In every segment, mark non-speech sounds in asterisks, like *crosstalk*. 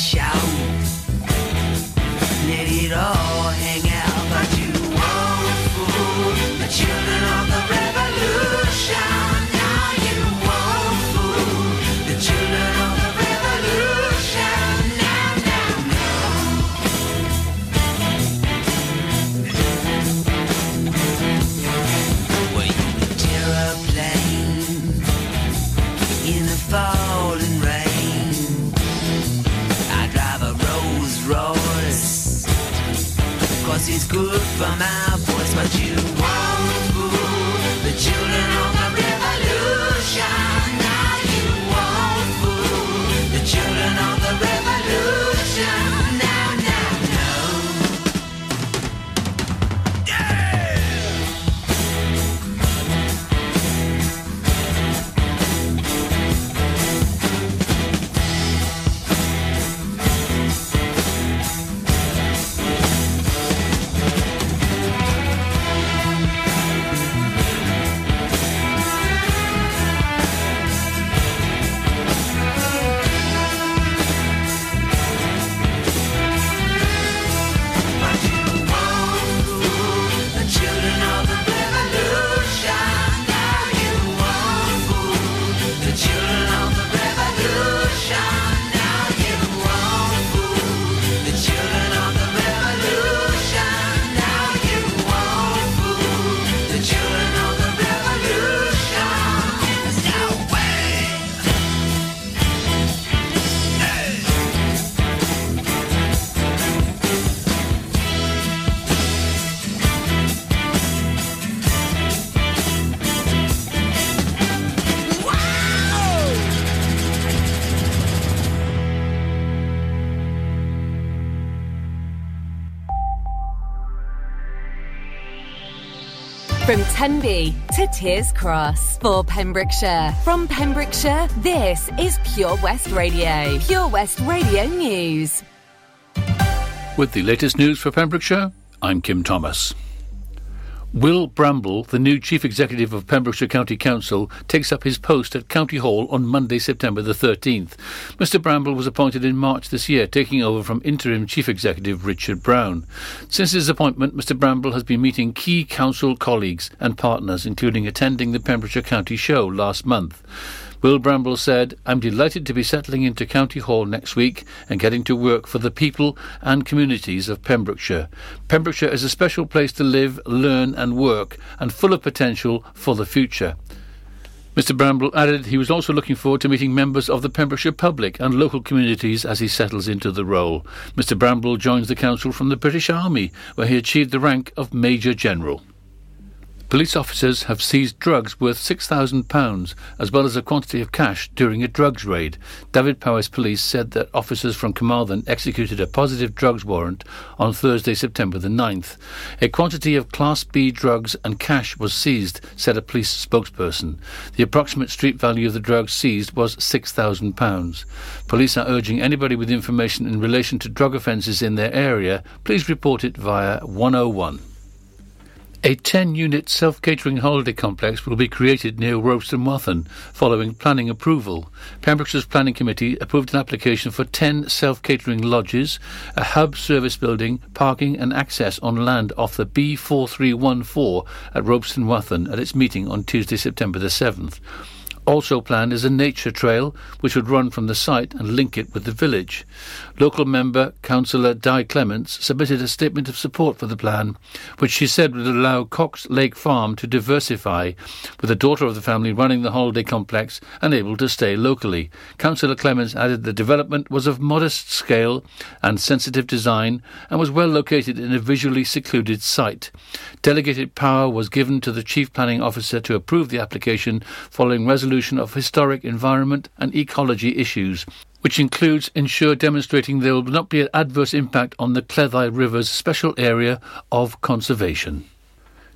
shout. Let it all Good for my voice, but you Tenby to Tiers Cross for Pembrokeshire. From Pembrokeshire, this is Pure West Radio. Pure West Radio News. With the latest news for Pembrokeshire, I'm Kim Thomas. Will Bramble, the new Chief Executive of Pembrokeshire County Council, takes up his post at County Hall on Monday, September the 13th. Mr Bramble was appointed in March this year, taking over from interim Chief Executive Richard Brown. Since his appointment, Mr Bramble has been meeting key council colleagues and partners, including attending the Pembrokeshire County Show last month. Will Bramble said, I'm delighted to be settling into County Hall next week and getting to work for the people and communities of Pembrokeshire. Pembrokeshire is a special place to live, learn and work and full of potential for the future. Mr Bramble added he was also looking forward to meeting members of the Pembrokeshire public and local communities as he settles into the role. Mr Bramble joins the council from the British Army, where he achieved the rank of Major General. Police officers have seized drugs worth £6,000 as well as a quantity of cash during a drugs raid. Dyfed-Powys Police said that officers from Carmarthen executed a positive drugs warrant on Thursday, September the 9th. A quantity of Class B drugs and cash was seized, said a police spokesperson. The approximate street value of the drugs seized was £6,000. Police are urging anybody with information in relation to drug offences in their area, please report it via 101. A 10 unit self catering holiday complex will be created near Robeston Wathen following planning approval. Pembrokeshire's Planning Committee approved an application for 10 self catering lodges, a hub service building, parking and access on land off the B4314 at Robeston Wathen at its meeting on Tuesday, September the 7th. Also planned is a nature trail which would run from the site and link it with the village. Local member Councillor Di Clements submitted a statement of support for the plan, which she said would allow Cox Lake Farm to diversify, with the daughter of the family running the holiday complex and able to stay locally. Councillor Clements added the development was of modest scale and sensitive design and was well located in a visually secluded site. Delegated power was given to the Chief Planning Officer to approve the application following resolution of historic environment and ecology issues, which includes ensure demonstrating there will not be an adverse impact on the Cleddau River's special area of conservation.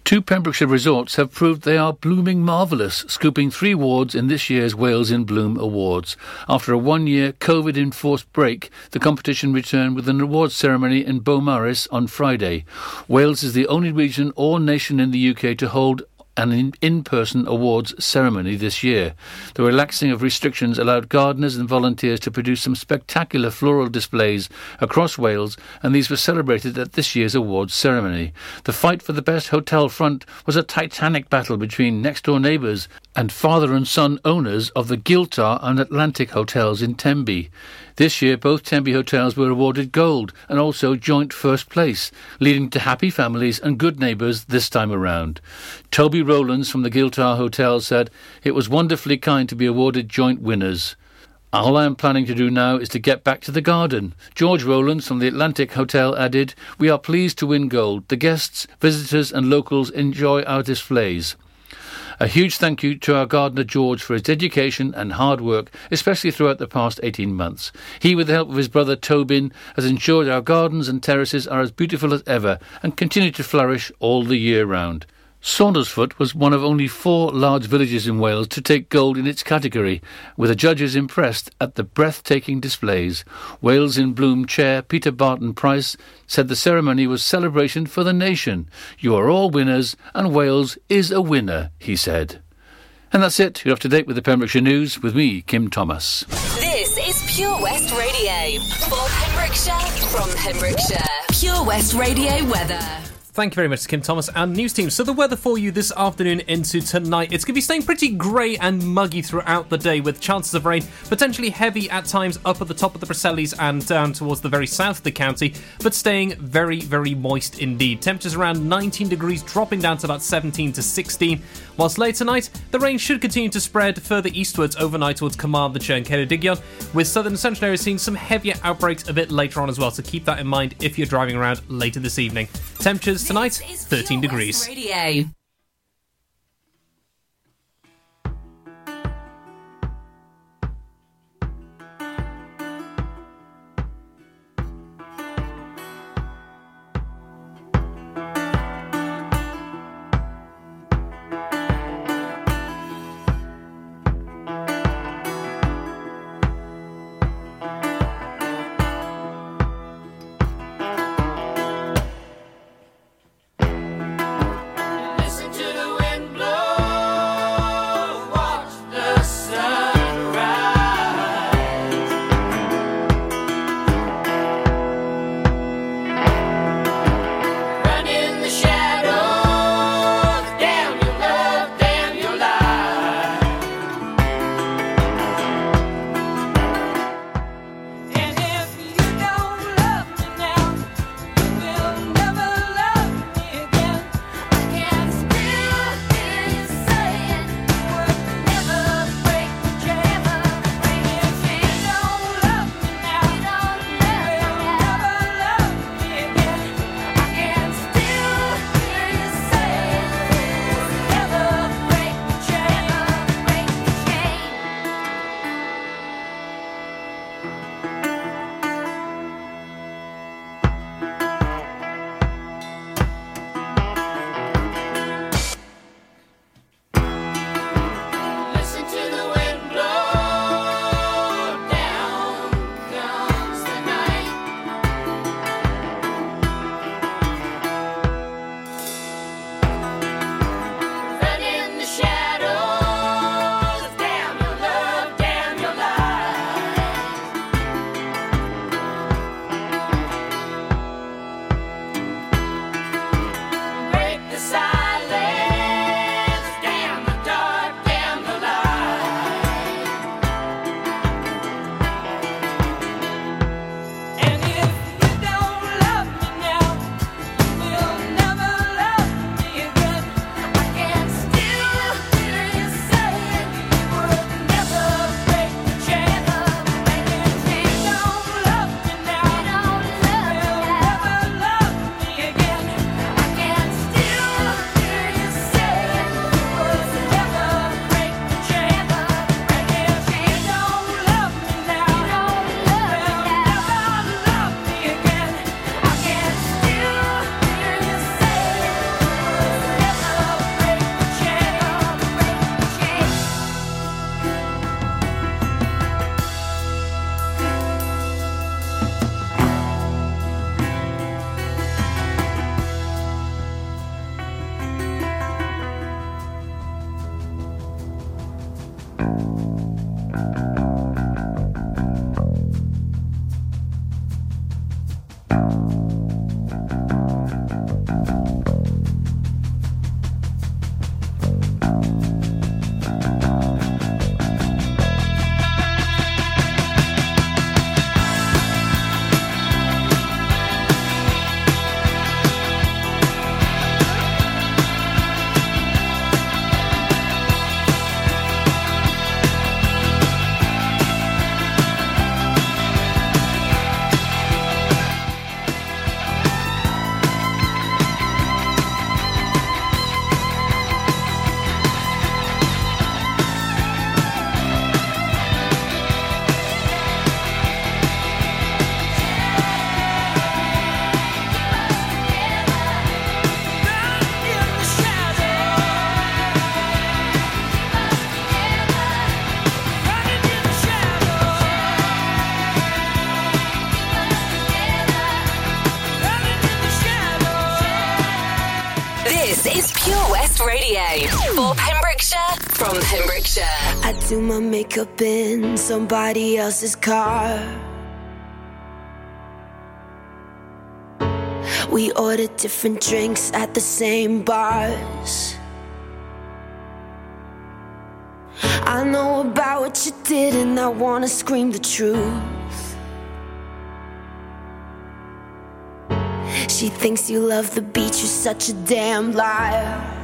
Two Pembrokeshire resorts have proved they are blooming marvellous, scooping three awards in this year's Wales in Bloom Awards. After a one-year COVID-enforced break, the competition returned with an awards ceremony in Beaumaris on Friday. Wales is the only region or nation in the UK to hold an in person awards ceremony this year. The relaxing of restrictions allowed gardeners and volunteers to produce some spectacular floral displays across Wales, and these were celebrated at this year's awards ceremony. The fight for the best hotel front was a titanic battle between next door neighbours and father and son owners of the Giltar and Atlantic hotels in Tenby. This year, both Tenby hotels were awarded gold and also joint first place, leading to happy families and good neighbours this time around. Toby Rowlands from the Giltar Hotel said, It was wonderfully kind to be awarded joint winners. All I am planning to do now is to get back to the garden. George Rowlands from the Atlantic Hotel added, We are pleased to win gold. The guests, visitors, and locals enjoy our displays. A huge thank you to our gardener George for his dedication and hard work, especially throughout the past 18 months. He, with the help of his brother Tobin, has ensured our gardens and terraces are as beautiful as ever and continue to flourish all the year round. Saundersfoot was one of only four large villages in Wales to take gold in its category, with the judges impressed at the breathtaking displays. Wales in Bloom chair Peter Barton Price said the ceremony was celebration for the nation. You are all winners, and Wales is a winner, he said. And that's it. You're up to date with the Pembrokeshire News with me, Kim Thomas. This is Pure West Radio for Pembrokeshire from Pembrokeshire. Pure West Radio weather. Thank you very much to Kim Thomas and News Team. So, the weather for you this afternoon into tonight, it's going to be staying pretty grey and muggy throughout the day with chances of rain, potentially heavy at times up at the top of the Preseli's and down towards the very south of the county, but staying very, very moist indeed. Temperatures around 19 degrees, dropping down to about 17 to 16. Whilst late tonight, the rain should continue to spread further eastwards overnight towards Command Carmarthenshire and Ceredigion, with southern and central areas seeing some heavier outbreaks a bit later on as well, so keep that in mind if you're driving around later this evening. Temperatures tonight, 13 degrees. Radio. Do my makeup in somebody else's car. We order different drinks at the same bars. I know about what you did, and I wanna scream the truth. She thinks you love the beach, you're such a damn liar.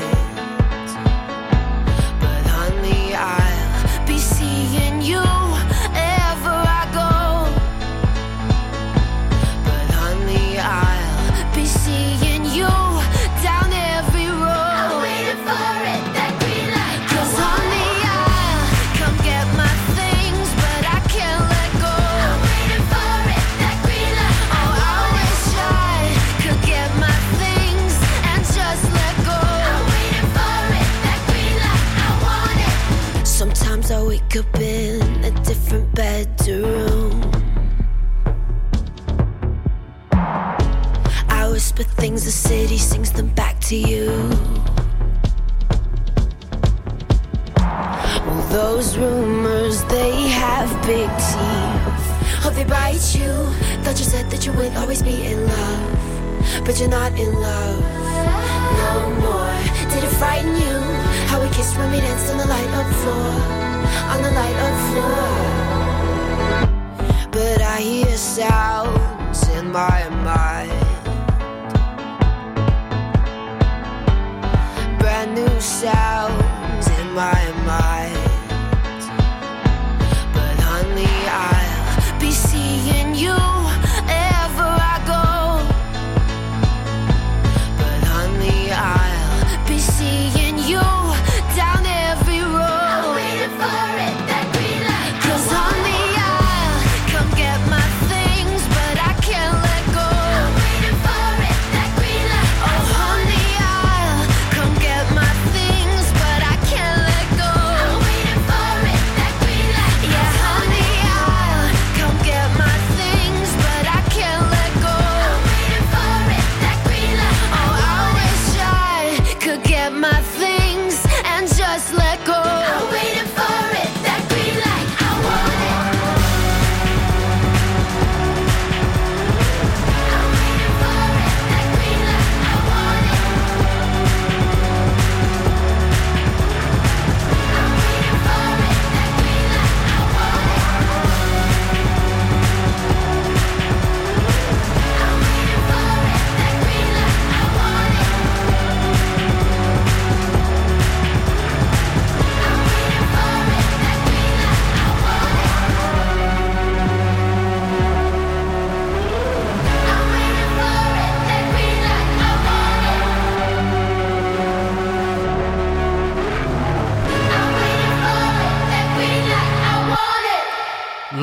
Bedroom. I whisper things, the city sings them back to you. Well, those rumors, they have big teeth. Oh, they bite you. Thought you said that you would always be in love. But you're not in love no more. Did it frighten you? How we kissed when we danced on the light of floor. On the light of floor. But I hear sounds in my mind.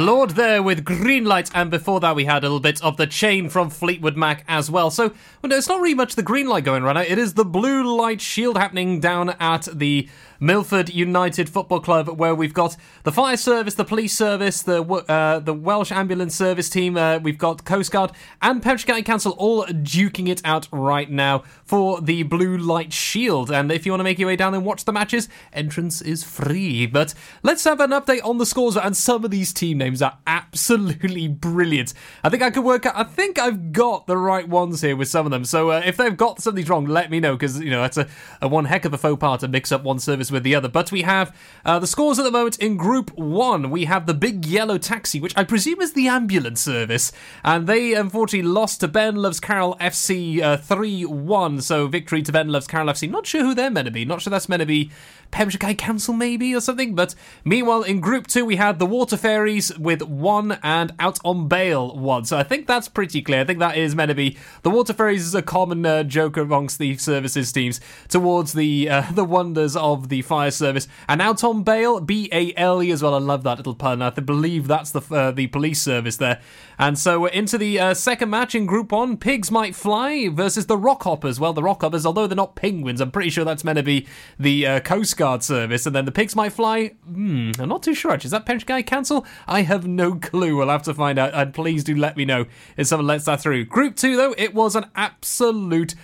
Lorde there with Green Light, and before that we had a little bit of the chain from Fleetwood Mac as well. So, well, no, it's not really much the green light going right now. It is the blue light shield happening down at the Milford United Football Club, where we've got the fire service, the police service, the uh, the Welsh ambulance service team. Uh, we've got Coast Guard and Pembrokeshire County Council all duking it out right now for the blue light shield. And if you want to make your way down and watch the matches, entrance is free. But let's have an update on the scores. And some of these team names are absolutely brilliant. I think I could work out. I think I've got the right ones here with some of them. So uh, if they've got something wrong, let me know because you know that's a, a one heck of a faux pas to mix up one service with the other. But we have uh, the scores at the moment in Group One. We have the Big Yellow Taxi, which I presume is the ambulance service, and they unfortunately lost to Ben Loves Carol FC three one. So victory to Ben Loves Carol FC. Not sure who they're meant to be. Not sure that's meant to be Pembrokeshire Council maybe or something. But meanwhile, in Group Two, we had the Water Fairies with with one and Out on Bail one. So I think that's pretty clear. I think that is meant to be the Water Fairies is a common uh, joke amongst the services teams towards the uh, *laughs* the wonders of the fire service. And now Tom Bale, B A L E as well. I love that little pun. I believe that's the uh, the police service there. And so we're into the uh, second match in Group One. Pigs might fly versus the Rockhoppers. Well, the Rockhoppers, although they're not penguins, I'm pretty sure that's meant to be the uh, Coast Guard service. And then the Pigs might fly. Hmm, I'm not too sure. Actually. Is that Pension Guy Council? I have no clue. We'll have to find out. And please do let me know if someone lets that through. Group Two, though, it was an absolute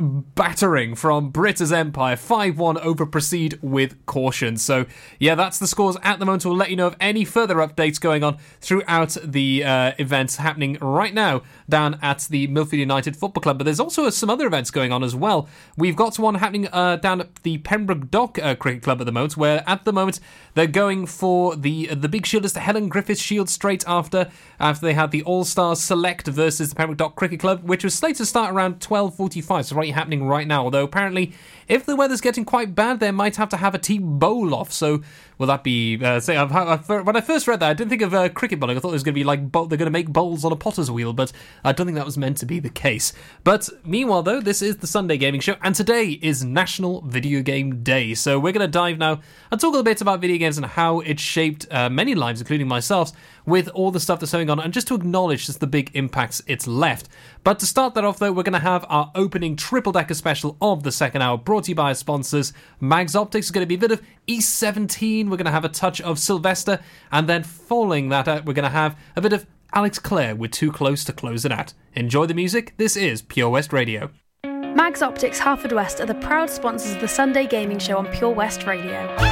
battering from Brita's Empire 5 1 over Proceed with caution. So, yeah, that's the scores at the moment. We'll let you know of any further updates going on throughout the uh, events happening right now down at the Milford United Football Club. But there's also some other events going on as well. We've got one happening uh, down at the Pembroke Dock uh, Cricket Club at the moment, where at the moment they're going for the the big shield the Helen Griffiths Shield straight after after they had the All Stars Select versus the Pembroke Dock Cricket Club, which was slated to start around 12:45. So happening right now. Although apparently, if the weather's getting quite bad, they might have to have a team bowl off. So will that be? Uh, say, I've, I've, when I first read that, I didn't think of uh, cricket bowling. I thought it was going to be like bowl, they're going to make bowls on a potter's wheel, but I don't think that was meant to be the case. But meanwhile, though, this is the Sunday Gaming Show, and today is National Video Game Day. So we're going to dive now and talk a little bit about video games and how it shaped uh, many lives, including myself, with all the stuff that's going on, and just to acknowledge just the big impacts it's left. But to start that off, though, we're going to have our opening triple decker special of the second hour, brought to you by our sponsors. Mags Optics is going to be a bit of E17. We're going to have a touch of Sylvester, and then following that, out, we're going to have a bit of Alex Clare with Too Close to Close It Out. Enjoy the music. This is Pure West Radio. Mags Optics Haverfordwest are the proud sponsors of the Sunday Gaming Show on Pure West Radio.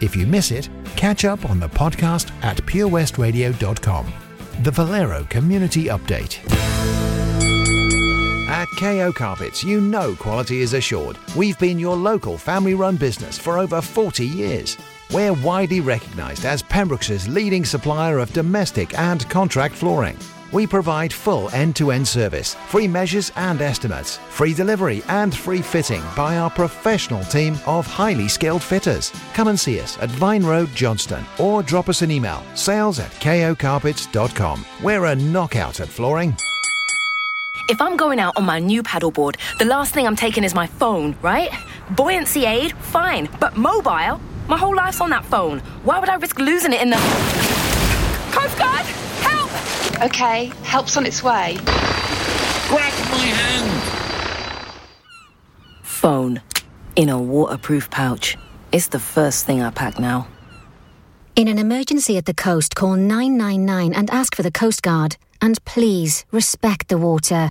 If you miss it, catch up on the podcast at purewestradio.com. The Valero Community Update. At KO Carpets, you know quality is assured. We've been your local family run business for over 40 years. We're widely recognised as Pembroke's leading supplier of domestic and contract flooring. We provide full end to end service, free measures and estimates, free delivery and free fitting by our professional team of highly skilled fitters. Come and see us at Vine Road, Johnston, or drop us an email sales at kocarpets.com. We're a knockout at flooring. If I'm going out on my new paddleboard, the last thing I'm taking is my phone, right? Buoyancy aid, fine, but mobile? My whole life's on that phone. Why would I risk losing it in the. Coast Guard! Help! Okay, help's on its way. Grab my hand! Phone. In a waterproof pouch. It's the first thing I pack now. In an emergency at the coast, call 999 and ask for the Coast Guard. And please respect the water.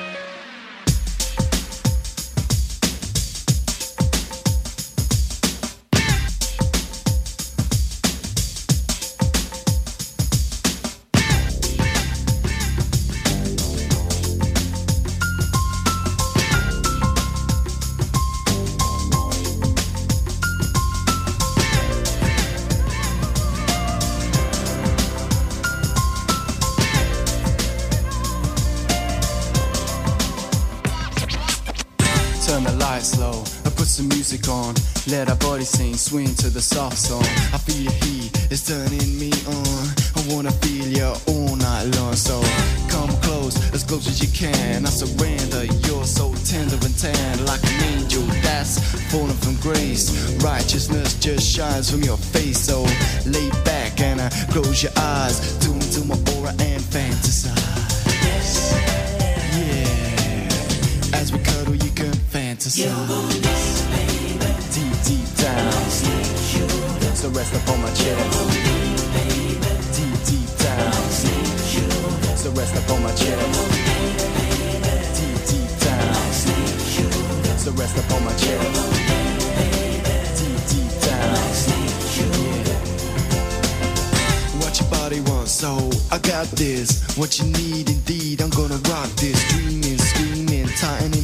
Swing to the soft song. I feel your heat, it's turning me on. I wanna feel you all night long. So come close, as close as you can. I surrender, you're so tender and tan, like an angel that's fallen from grace. Righteousness just shines from your face. So lay back and uh, close your eyes. Tune into my aura and fantasize. Yes. Yeah, as we cuddle, you can fantasize. Deep, deep down. So rest upon my chest. Deep, deep down. So rest upon my chest. Deep, deep down. So rest upon my chest. Deep, deep down. What your body wants, so I got this. What you need, indeed, I'm gonna rock this. Dreaming, screaming, tightening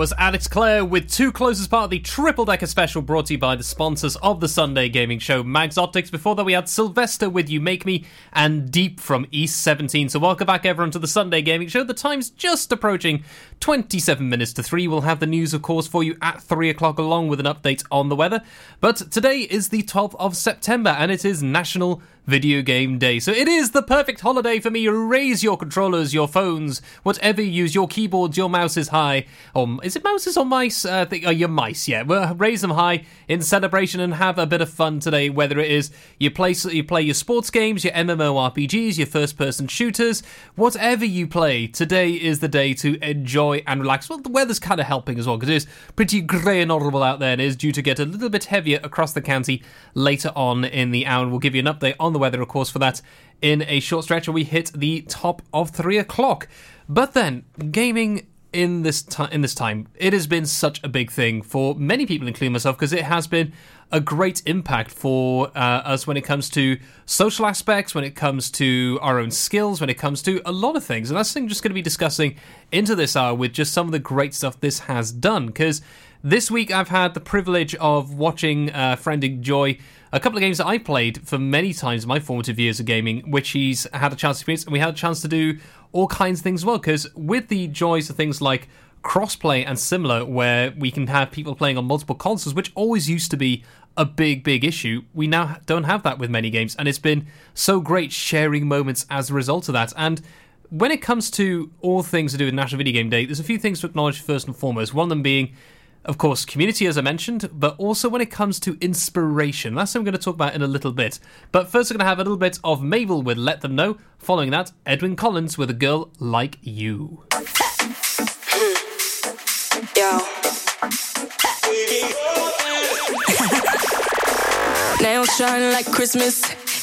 was Alex Clare with two closes part of the Triple Decker special brought to you by the sponsors of the Sunday Gaming Show, Mags Optics. Before that, we had Sylvester with You Make Me and Deep from East 17. So, welcome back, everyone, to the Sunday Gaming Show. The time's just approaching 27 minutes to 3. We'll have the news, of course, for you at 3 o'clock, along with an update on the weather. But today is the 12th of September, and it is National Video Game Day. So it is the perfect holiday for me. Raise your controllers, your phones, whatever you use, your keyboards, your mouse is high. Or um, is it mouse? Mouses or mice? Uh, think, oh, your mice, yeah. Well, raise them high in celebration and have a bit of fun today. Whether it is you play you play your sports games, your MMORPGs, your first-person shooters, whatever you play, today is the day to enjoy and relax. Well, the weather's kind of helping as well because it is pretty grey and horrible out there, and is due to get a little bit heavier across the county later on in the hour. And we'll give you an update on the weather, of course, for that in a short stretch we hit the top of three o'clock. But then, gaming in this time, in this time, it has been such a big thing for many people, including myself, because it has been a great impact for uh, us when it comes to social aspects, when it comes to our own skills, when it comes to a lot of things. And that's something I'm just going to be discussing into this hour with just some of the great stuff this has done. Because this week I've had the privilege of watching uh, friend Enjoy a couple of games that I played for many times in my formative years of gaming, which he's had a chance to experience, and we had a chance to do all kinds of things as well. Because with the joys of things like crossplay and similar, where we can have people playing on multiple consoles, which always used to be a big, big issue, we now don't have that with many games, and it's been so great sharing moments as a result of that. And when it comes to all things to do with National Video Game Day, there's a few things to acknowledge first and foremost. One of them being of course, community, as I mentioned, but also when it comes to inspiration. That's what I'm going to talk about in a little bit. But first, we're going to have a little bit of Mabel with Let Them Know. Following that, Edwyn Collins with A Girl Like You. Yo. Nails shine like Christmas.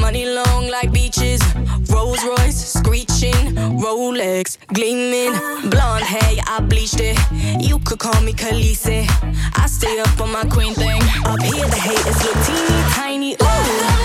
Money long like beaches. Rolls Royce screeching, Rolex gleaming, blonde hair, I bleached it. You could call me Khaleesi. I stay up on my queen thing. Up here, the haters look teeny tiny. Ooh.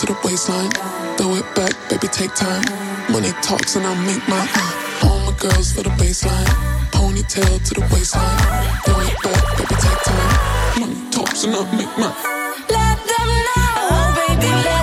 To the waistline. Throw it back, baby, take time. Money talks and I'll make mine. Uh, all my girls for the baseline. Ponytail to the waistline. Throw it back, baby, take time. Money talks and I'll make mine. Let them know, oh baby, let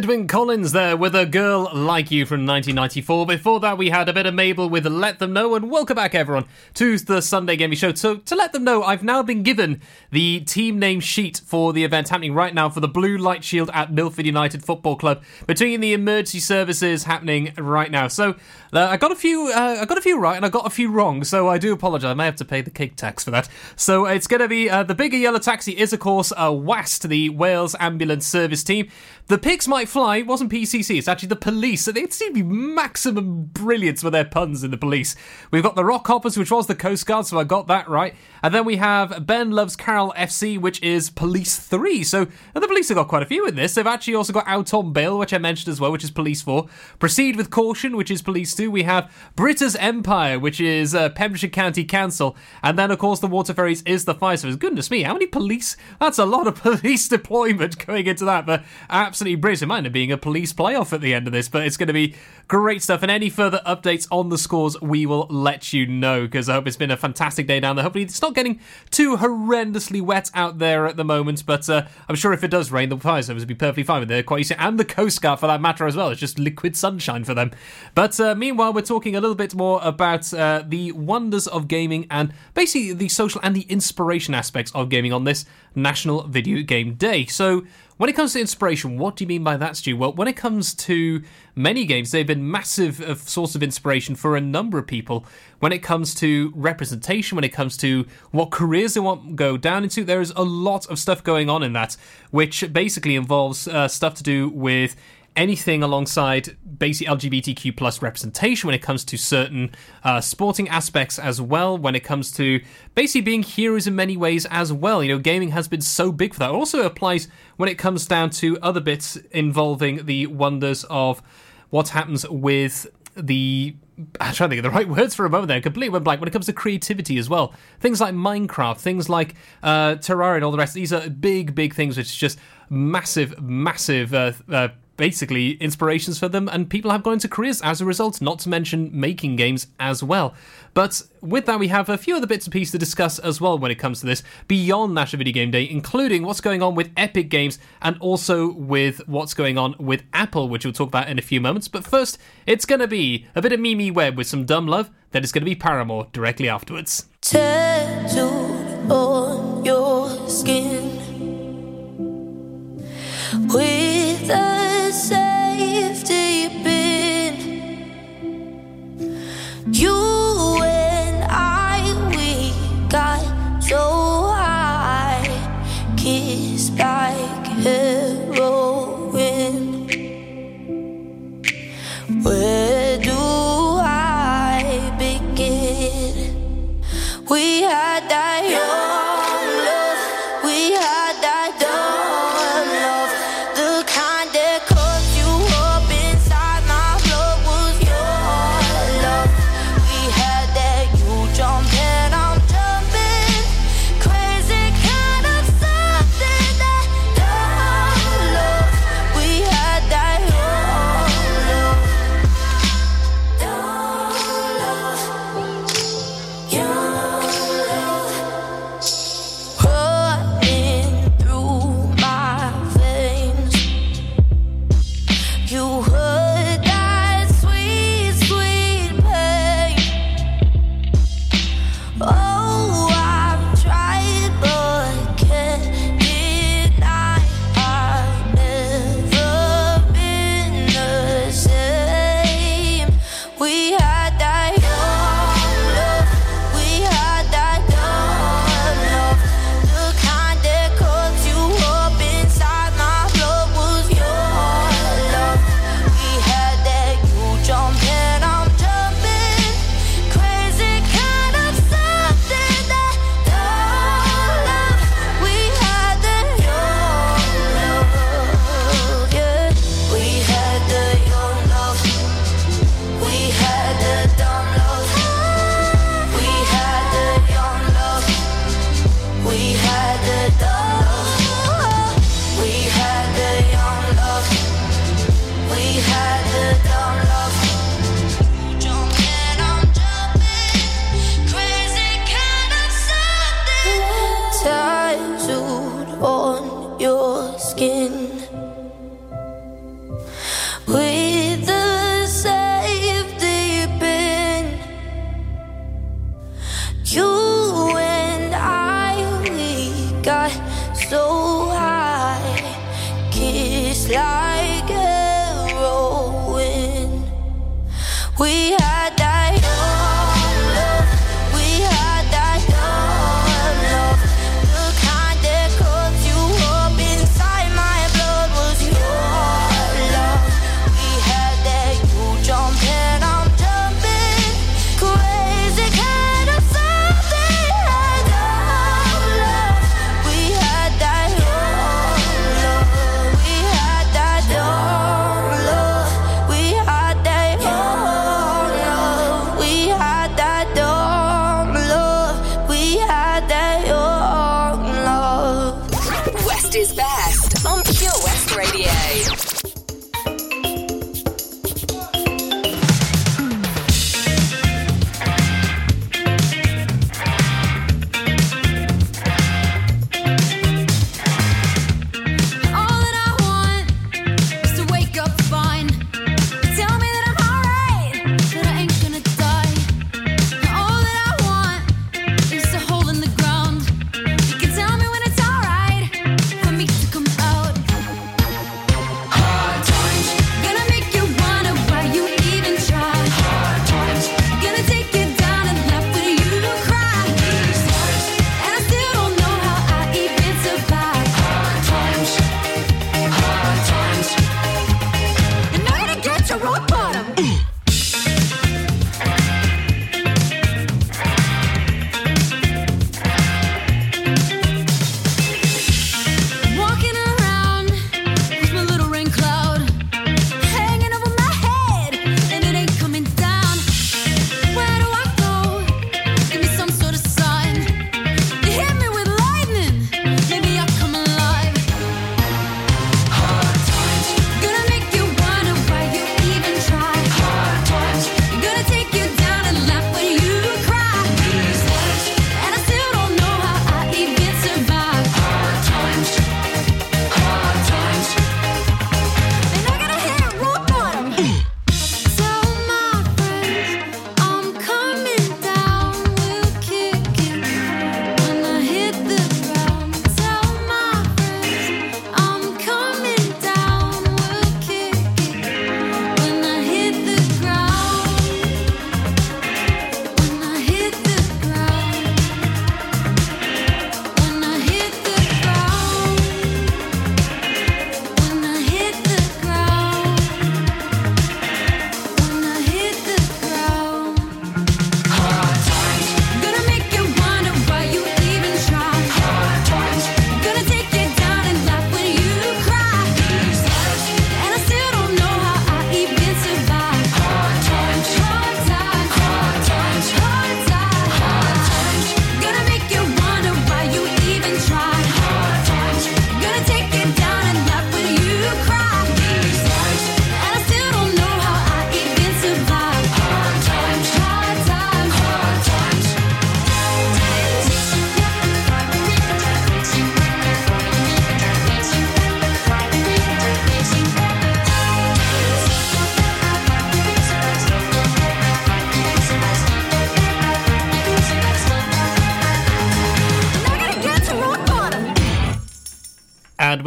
Edwyn Collins there with a girl like you from 1994. Before that, we had a bit of Mabel with Let Them Know, and welcome back, everyone, to the Sunday Gaming Show. So, to let them know, I've now been given the team name sheet for the event happening right now for the Blue Light Shield at Milford United Football Club between the emergency services happening right now. So, uh, I got a few, uh, I got a few right, and I got a few wrong. So, I do apologise. I may have to pay the cake tax for that. So, it's going to be uh, the bigger yellow taxi is, of course, uh, WAST, the Wales Ambulance Service Team. The pigs might fly. Wasn't PCC. It's actually the police. So they seem to be maximum brilliance with their puns in the police. We've got the Rock Hoppers, which was the Coast Guard, so I got that right. And then we have Ben Loves Carol FC, which is Police 3. So the police have got quite a few in this. They've actually also got Out on Bail, which I mentioned as well, which is Police 4. Proceed with Caution, which is Police 2. We have Brita's Empire, which is uh, Pembrokeshire County Council. And then, of course, the Water Fairies is the Fire Service. Goodness me, how many police? That's a lot of *laughs* police deployment going into that. But absolutely brilliant. It might end up being a police playoff at the end of this, but it's going to be great stuff. And any further updates on the scores, we will let you know because I hope it's been a fantastic day down there. Hopefully, it's not getting too horrendously wet out there at the moment, but uh, I'm sure if it does rain, the fire service will be perfectly fine with it. Quite easy, and the Coast Guard for that matter as well. It's just liquid sunshine for them. But uh, meanwhile, we're talking a little bit more about uh, the wonders of gaming and basically the social and the inspiration aspects of gaming on this National Video Game Day. So. When it comes to inspiration, what do you mean by that, Stu? Well, when it comes to many games, they've been massive uh, source of inspiration for a number of people. When it comes to representation, when it comes to what careers they want to go down into, there is a lot of stuff going on in that, which basically involves uh, stuff to do with anything alongside basic LGBTQ plus representation when it comes to certain uh, sporting aspects as well. When it comes to basically being heroes in many ways as well. You know, gaming has been so big for that. It also applies when it comes down to other bits involving the wonders of what happens with the I'm trying to think of the right *laughs* words for a moment there. Completely went blank when it comes to creativity as well. Things like Minecraft, things like uh, Terraria, and all the rest. These are big, big things, which is just massive, massive. Uh, uh, basically inspirations for them and people have gone into careers as a result not to mention making games as well. But with that we have a few other bits and pieces to discuss as well when it comes to this beyond national video game day including what's going on with epic games and also with what's going on with apple which we'll talk about in a few moments. But first it's going to be a bit of mimi webb with some dumb love then it's going to be paramore directly afterwards. Tattoo on your skin You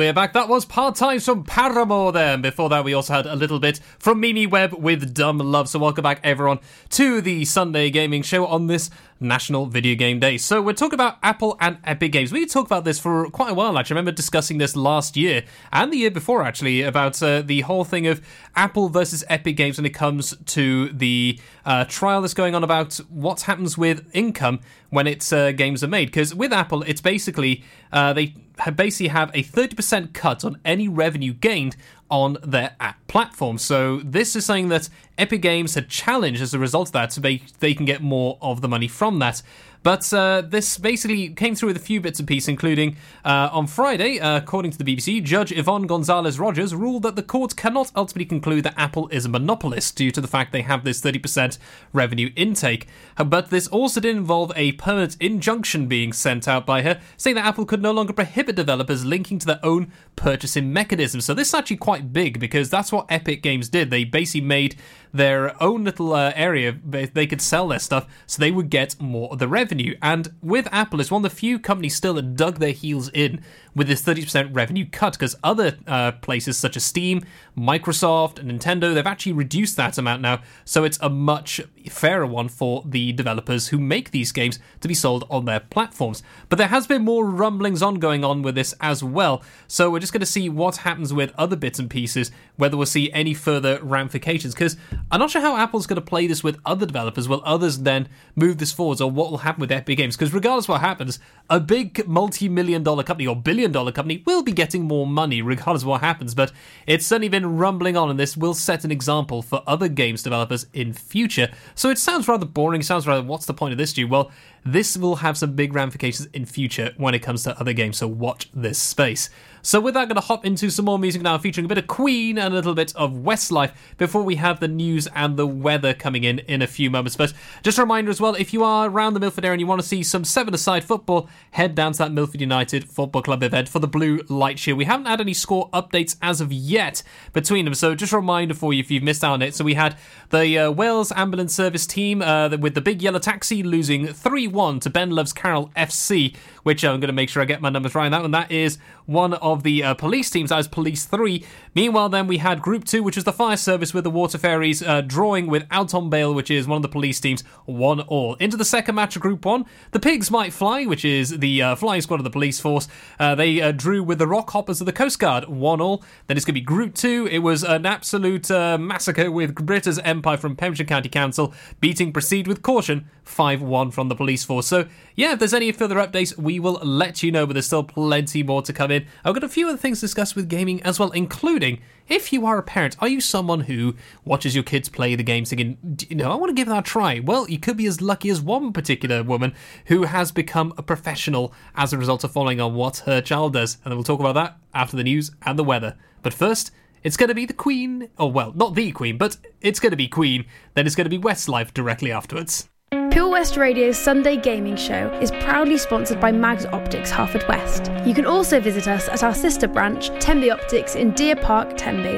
we're back. That was part time from Paramore there. And before that, we also had a little bit from Mimi Webb with Dumb Love. So, welcome back, everyone, to the Sunday Gaming Show on this National Video Game Day. So, we're talking about Apple and Epic Games. We talked about this for quite a while, actually. I remember discussing this last year and the year before, actually, about uh, the whole thing of Apple versus Epic Games when it comes to the uh, trial that's going on about what happens with income when its uh, games are made. Because with Apple, it's basically uh, they basically have a 30% cut on any revenue gained on their app platform. So this is something that Epic Games had challenged as a result of that, so they they can get more of the money from that. But uh, this basically came through with a few bits and pieces, including uh, on Friday, uh, according to the BBC, Judge Yvonne Gonzalez Rogers ruled that the court cannot ultimately conclude that Apple is a monopolist due to the fact they have this 30% revenue intake. Uh, But this also did involve a permanent injunction being sent out by her, saying that Apple could no longer prohibit developers linking to their own purchasing mechanism. So this is actually quite big because that's what Epic Games did. They basically made their own little uh, area they they could sell their stuff so they would get more of the revenue. And with apple it's one of the few companies still that dug their heels in with this 30% revenue cut because other uh, places such as Steam, Microsoft, and Nintendo, they've actually reduced that amount now. So it's a much fairer one for the developers who make these games to be sold on their platforms. But there has been more rumblings on going on with this as well. So we're just going to see what happens with other bits and pieces, whether we'll see any further ramifications. Because I'm not sure how Apple's going to play this with other developers. Will others then move this forwards, or what will happen with Epic Games? Because regardless what happens, a big multi-million dollar company or billion dollar company will be getting more money regardless of what happens. But it's certainly been rumbling on, and this will set an example for other games developers in future. So it sounds rather boring. Sounds rather, what's the point of this, Stu? Well, this will have some big ramifications in future when it comes to other games. So watch this space. So with that, I'm going to hop into some more music now, featuring a bit of Queen and a little bit of Westlife before we have the news and the weather coming in in a few moments. But just a reminder as well, if you are around the Milford area and you want to see some seven-a-side football, head down to that Milford United Football Club event for the Blue Light Show. We haven't had any score updates as of yet between them, so just a reminder for you if you've missed out on it. So we had the uh, Wales Ambulance Service team uh, with the big yellow taxi losing 3-1 to Ben Loves Carroll FC, which I'm going to make sure I get my numbers right on that one. That is one of the uh, police teams. That was Police 3. Meanwhile, then we had Group 2, which was the fire service with the Water Fairies uh, drawing with Out on Bail, which is one of the police teams, 1 all. Into the second match of Group 1, the Pigs Might Fly, which is the uh, flying squad of the police force. Uh, they uh, drew with the Rock Hoppers of the Coast Guard, 1 all. Then it's going to be Group 2. It was an absolute uh, massacre with Brita's Empire from Pembrokeshire County Council beating Proceed with Caution, 5 1 from the police force. So, yeah, if there's any further updates, we will let you know, but there's still plenty more to come in. I've got a few other things discussed with gaming as well, including if you are a parent, are you someone who watches your kids play the game thinking, you know, I want to give that a try? Well, you could be as lucky as one particular woman who has become a professional as a result of following on what her child does. And then we'll talk about that after the news and the weather. But first, it's going to be the Queen. Oh, well, not the Queen, but it's going to be Queen. Then it's going to be Westlife directly afterwards. Pure West Radio's Sunday Gaming Show is proudly sponsored by Mags Optics Haverfordwest. You can also visit us at our sister branch, Tenby Optics in Deer Park, Tenby.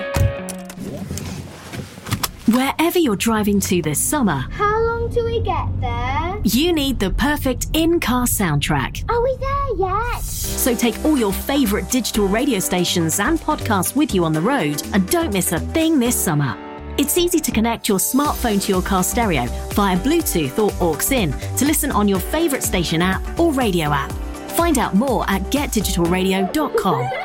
Wherever you're driving to this summer, How long do we get there? you need the perfect in car soundtrack. Are we there yet? So take all your favourite digital radio stations and podcasts with you on the road and don't miss a thing this summer. It's easy to connect your smartphone to your car stereo via Bluetooth or aux in to listen on your favourite station app or radio app. Find out more at getdigitalradio.com.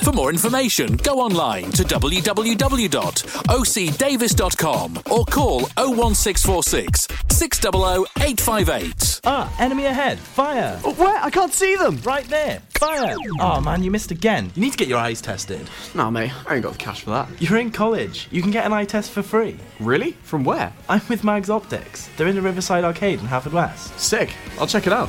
For more information, go online to www.ocdavis.com or call 01646 600 858. Ah, enemy ahead. Fire. where? I can't see them. Right there. Fire. Oh man, you missed again. You need to get your eyes tested. Nah, mate, I ain't got the cash for that. You're in college. You can get an eye test for free. Really? From where? I'm with Mags Optics. They're in the Riverside Arcade in Haverfordwest. Sick. I'll check it out.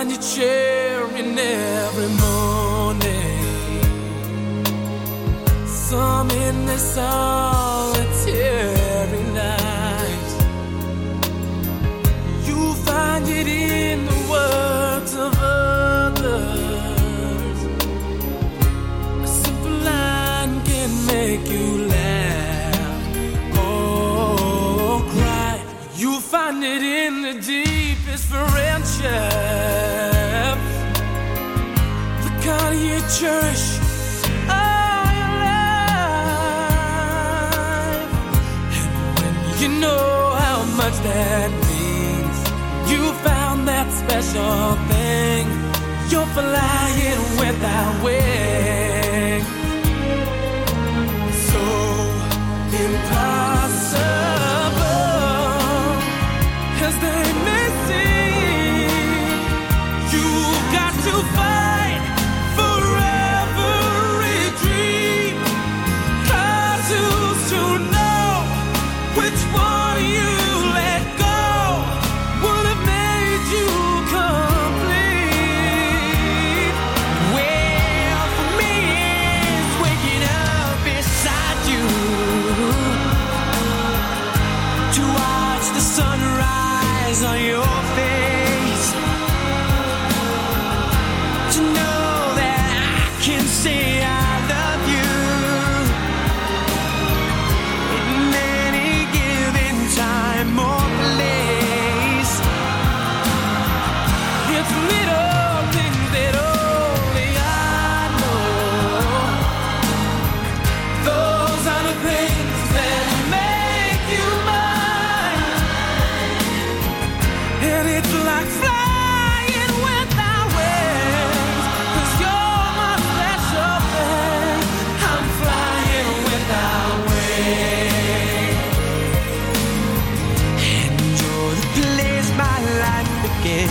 find your chair in every morning. Some in the sun. find it in the deepest friendship. The kind you cherish all your life. And when you know how much that means, you found that special thing. You're flying without wings.